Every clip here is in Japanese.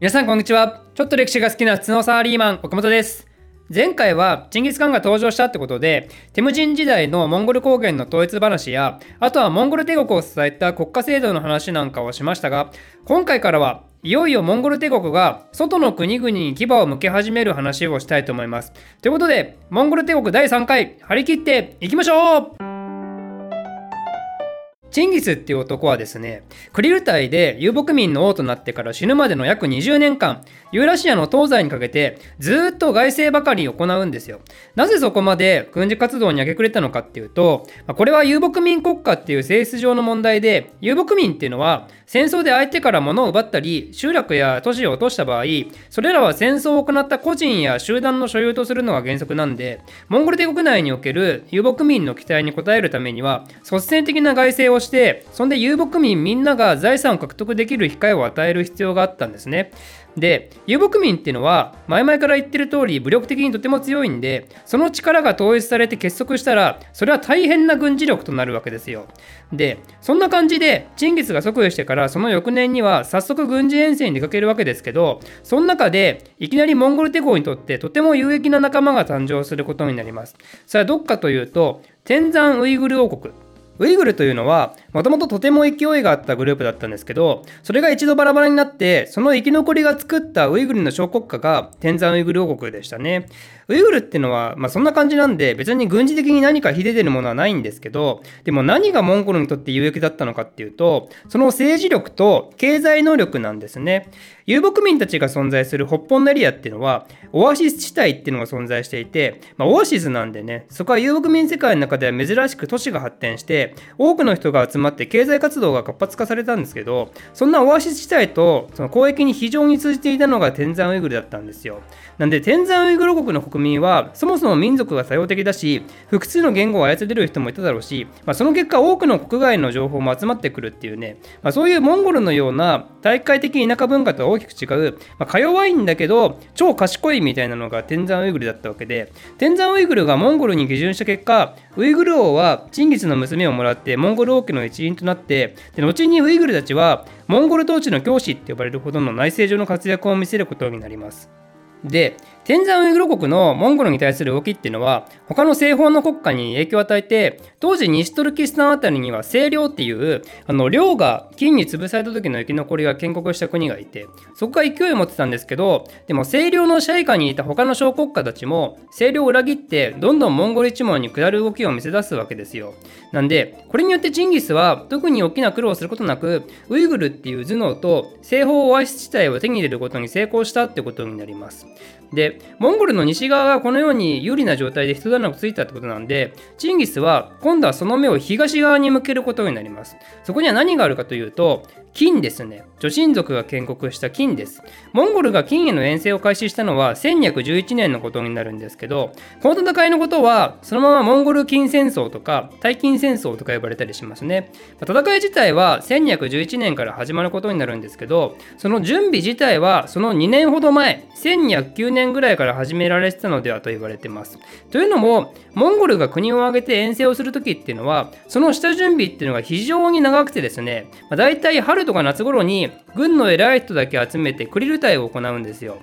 皆さんこんにちは。ちょっと歴史が好きな普通のサラリーマン、岡本です。前回はチンギス・カンが登場したってことで、テムジン時代のモンゴル高原の統一話や、あとはモンゴル帝国を支えた国家制度の話なんかをしましたが、今回からはいよいよモンゴル帝国が外の国々に牙を向け始める話をしたいと思います。ということで、モンゴル帝国第3回、張り切っていきましょうチンギスっていう男はですね、クリル隊で遊牧民の王となってから死ぬまでの約20年間、ユーラシアの東西にかけてずっと外政ばかり行うんですよ。なぜそこまで軍事活動に明け暮れたのかっていうと、これは遊牧民国家っていう性質上の問題で、遊牧民っていうのは戦争で相手から物を奪ったり、集落や都市を落とした場合、それらは戦争を行った個人や集団の所有とするのが原則なんで、モンゴル帝国内における遊牧民の期待に応えるためには、率先的な外政をしして、そんで遊牧民みんなが財産を獲得できる機会を与える必要があったんですね。で遊牧民っていうのは前々から言ってる通り武力的にとても強いんでその力が統一されて結束したらそれは大変な軍事力となるわけですよ。でそんな感じでチンギスが即位してからその翌年には早速軍事遠征に出かけるわけですけどその中でいきなりモンゴル帝国にとってとても有益な仲間が誕生することになります。それはどっかというと天山ウイグル王国。ウイグルというのはもともととても勢いがあったグループだったんですけどそれが一度バラバラになってその生き残りが作ったウイグルの小国家が天山ウイグル王国でしたね。ウイグルっていうのは、まあ、そんな感じなんで別に軍事的に何か秀でるものはないんですけどでも何がモンゴルにとって有益だったのかっていうとその政治力と経済能力なんですね。遊牧民たちが存在する北方のエリアっていうのはオアシス地帯っていうのが存在していて、まあ、オアシスなんでねそこは遊牧民世界の中では珍しく都市が発展して多くの人が集まって経済活動が活発化されたんですけどそんなオアシス地帯とその交易に非常に通じていたのが天山ウイグルだったんですよ。なんで天山ウイグル国の国民はそもそも民族が多様的だし複数の言語を操れる人もいただろうし、まあ、その結果多くの国外の情報も集まってくるっていうね、まあ、そういうモンゴルのような大会的田舎文化とは大きく違う、まあ、か弱いんだけど超賢いみたいなのが天山ウイグルだったわけで天山ウイグルがモンゴルに下順した結果ウイグル王はチンギスの娘をもらってモンゴル王家の一員となってで後にウイグルたちはモンゴル統治の教師って呼ばれるほどの内政上の活躍を見せることになります。で天山ウイグル国のモンゴルに対する動きっていうのは他の西方の国家に影響を与えて当時西トルキスタンあたりには清涼っていうあの領が金に潰された時の生き残りが建国した国がいてそこが勢いを持ってたんですけどでも清涼の支配下にいた他の小国家たちも清涼を裏切ってどんどんモンゴル一門に下る動きを見せ出すわけですよ。なんでこれによってチンギスは特に大きな苦労をすることなくウイグルっていう頭脳と西方オアシス地帯を手に入れることに成功したってことになります。でモンゴルの西側がこのように有利な状態で人棚をついたってことなんでチンギスは今度はその目を東側に向けることになりますそこには何があるかというと金ですね。女神族が建国した金です。モンゴルが金への遠征を開始したのは1211年のことになるんですけど、この戦いのことは、そのままモンゴル金戦争とか、大金戦争とか呼ばれたりしますね。戦い自体は1211年から始まることになるんですけど、その準備自体はその2年ほど前、1209年ぐらいから始められてたのではと言われてます。というのも、モンゴルが国を挙げて遠征をするときっていうのは、その下準備っていうのが非常に長くてですね、まあ、大体春とか夏頃に軍の偉い人だけ集めてクリル隊を行うんですよ。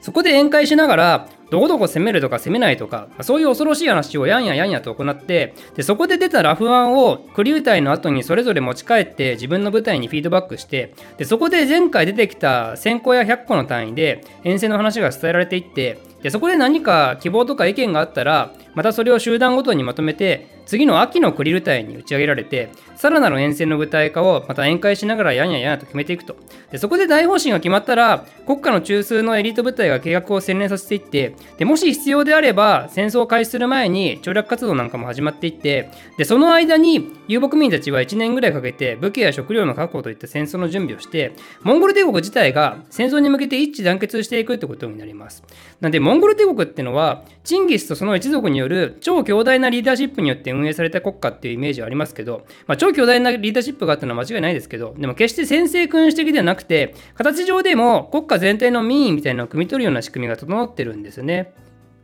そこで宴会しながらどこどこ攻めるとか攻めないとかそういう恐ろしい話をやんややんやと行ってでそこで出たラフ案をクリュー隊の後にそれぞれ持ち帰って自分の部隊にフィードバックしてでそこで前回出てきた1000個や100個の単位で遠征の話が伝えられていってでそこで何か希望とか意見があったらまたそれを集団ごとにまとめて次の秋のクリル隊に打ち上げられて、さらなる遠征の具体化をまた宴会しながらやんややんと決めていくと。でそこで大方針が決まったら、国家の中枢のエリート部隊が計画を洗練させていって、でもし必要であれば、戦争を開始する前に調略活動なんかも始まっていって、でその間に遊牧民たちは1年ぐらいかけて武器や食料の確保といった戦争の準備をして、モンゴル帝国自体が戦争に向けて一致団結していくってことになります。なんで、モンゴル帝国っていうのは、チンギスとその一族による超強大なリーダーシップによって運営された国家っていうイメージはありますけど、まあ、超巨大なリーダーシップがあったのは間違いないですけど、でも決して先制君主的ではなくて、形上でも国家全体の民意みたいなのを汲み取るような仕組みが整ってるんですよねね。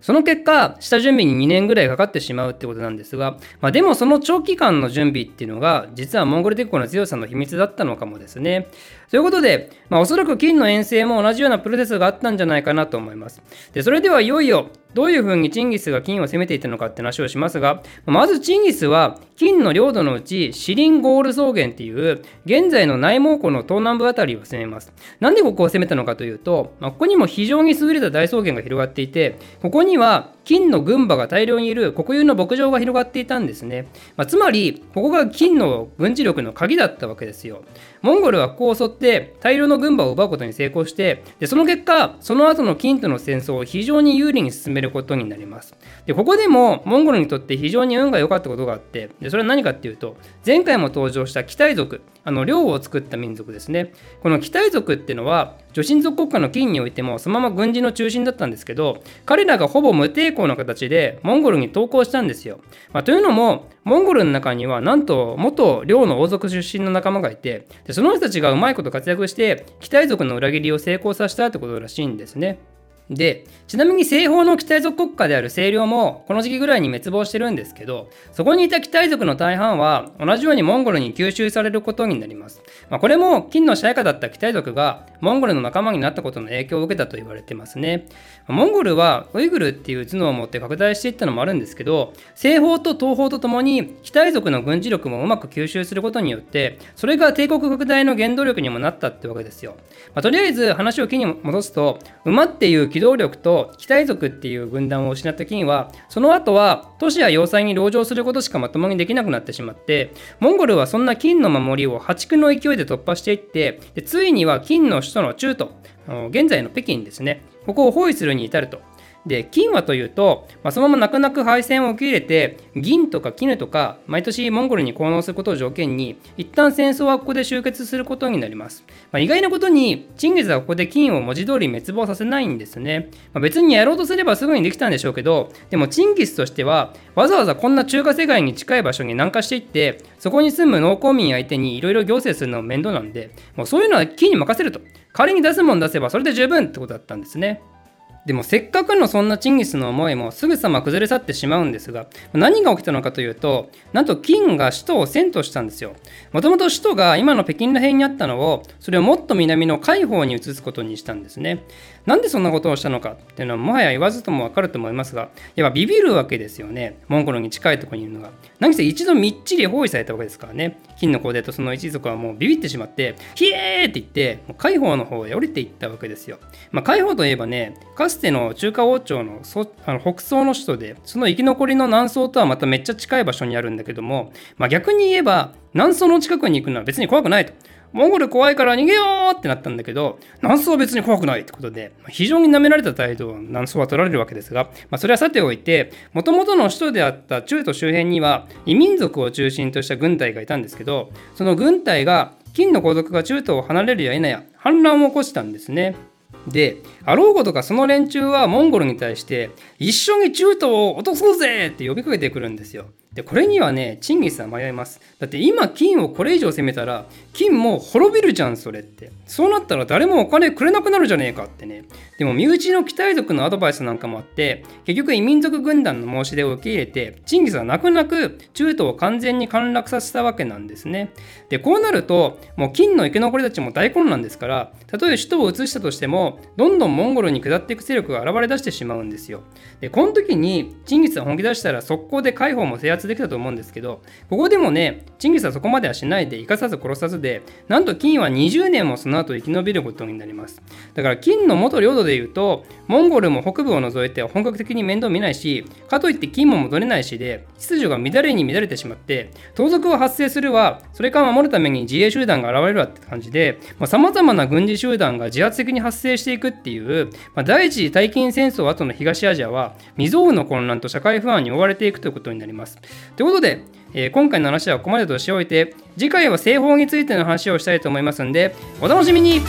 その結果、下準備に2年ぐらいかかってしまうってことなんですが、まあ、でもその長期間の準備っていうのが、実はモンゴル鉄鋼の強さの秘密だったのかもですね。ということで、まあ、おそらく金の遠征も同じようなプロセスがあったんじゃないかなと思います。で、それではいよいよ、どういうふうにチンギスが金を攻めていたのかって話をしますが、まずチンギスは金の領土のうちシリンゴール草原っていう現在の内蒙古の東南部あたりを攻めます。なんでここを攻めたのかというと、まあ、ここにも非常に優れた大草原が広がっていて、ここには金の群馬が大量にいる国有の牧場が広がっていたんですね。まあ、つまり、ここが金の軍事力の鍵だったわけですよ。モンゴルはここを襲って大量の軍馬を奪うことに成功してでその結果その後の金との戦争を非常に有利に進めることになります。でここでもモンゴルにとって非常に運が良かったことがあってでそれは何かっていうと前回も登場したキタイ族あの領を作った民族ですね。このキタイ族っていうのは女神族国家の金においてもそのまま軍事の中心だったんですけど彼らがほぼ無抵抗の形でモンゴルに投降したんですよ、まあ、というのもモンゴルの中にはなんと元領の王族出身の仲間がいてでその人たちがうまいこと活躍して期待族の裏切りを成功させたってことらしいんですね。で、ちなみに西方の期待族国家である清涼もこの時期ぐらいに滅亡してるんですけど、そこにいた期待族の大半は同じようにモンゴルに吸収されることになります。まあ、これも金の支配下だった期待族がモンゴルの仲間になったことの影響を受けたと言われてますね。モンゴルはウイグルっていう頭脳を持って拡大していったのもあるんですけど、西方と東方とともに期待族の軍事力もうまく吸収することによって、それが帝国拡大の原動力にもなったってわけですよ。まあ、とりあえず話を木に戻すと、馬っていう機動力と機体族っていう軍団を失った金はその後は都市や要塞に籠城することしかまともにできなくなってしまってモンゴルはそんな金の守りを破竹の勢いで突破していってでついには金の首都の中都現在の北京ですねここを包囲するに至ると。で金はというと、まあ、そのまま泣く泣く敗戦を受け入れて銀とか絹とか毎年モンゴルに効能することを条件に一旦戦争はここで終結することになります、まあ、意外なことにチンギスはここで金を文字通り滅亡させないんですね、まあ、別にやろうとすればすぐにできたんでしょうけどでもチンギスとしてはわざわざこんな中華世界に近い場所に南下していってそこに住む農耕民相手にいろいろ行政するのも面倒なんでもうそういうのは金に任せると。仮に出すもん出せばそれで十分ってことだったんですね。でもせっかくのそんなチンギスの思いもすぐさま崩れ去ってしまうんですが何が起きたのかというとなんと金が首都を遷都したんですよ。もともと首都が今の北京ら辺にあったのをそれをもっと南の海方に移すことにしたんですね。なんでそんなことをしたのかっていうのはもはや言わずともわかると思いますがやっぱビビるわけですよね。モンゴルに近いところにいるのが。何せ一度みっちり包囲されたわけですからね。金の皇帝とその一族はもうビビってしまってひえーって言って海方の方へ降りていったわけですよ。まあ海方といえばねかつつての中華王朝のあの北宋の首都でその生き残りの南宋とはまためっちゃ近い場所にあるんだけども、まあ、逆に言えば南宋の近くに行くのは別に怖くないと。モンゴル怖いから逃げようってなったんだけど、南宋は別に怖くないってことで、非常に舐められた態度を南宋は取られるわけですが、まあ、それはさておいて、もともとの首都であった中都周辺には異民族を中心とした軍隊がいたんですけど、その軍隊が金の皇族が中都を離れるや否や反乱を起こしたんですね。で、あろうことかその連中はモンゴルに対して、一緒に中東を落とそうぜって呼びかけてくるんですよ。で、これにはね、チンギスは迷います。だって今、金をこれ以上攻めたら、金も滅びるじゃん、それって。そうなったら誰もお金くれなくなるじゃねえかってね。でも、身内の期待族のアドバイスなんかもあって、結局異民族軍団の申し出を受け入れて、チンギスは泣く泣く中東を完全に陥落させたわけなんですね。で、こうなると、もう金の生き残りたちも大混乱ですから、たとえ首都を移したとしても、どんどんモンゴルに下っていく勢力が現れ出してしまうんですよ。で、この時に、チンギスは本気出したら、速攻で解放も制圧できたと思うんですけど、ここでもね、チンギスはそこまではしないで、生かさず殺さずで、なんと金は20年もその後生き延びることになります。だから金の元領土で言うと、モンゴルも北部を除いて本格的に面倒見ないし、かといって金も戻れないしで、秩序が乱れに乱れてしまって、盗賊は発生するわ、それから守るために自衛集団が現れるわって感じで、さまざ、まな軍事集団が自発的に発生していくっていう、まあ、第一次大金戦争後の東アジアは、未曾有の混乱と社会不安に追われていくということになります。ということで、えー、今回の話はここまでとしておいて、次回は製法についての話をしたいと思いますんで、お楽しみに。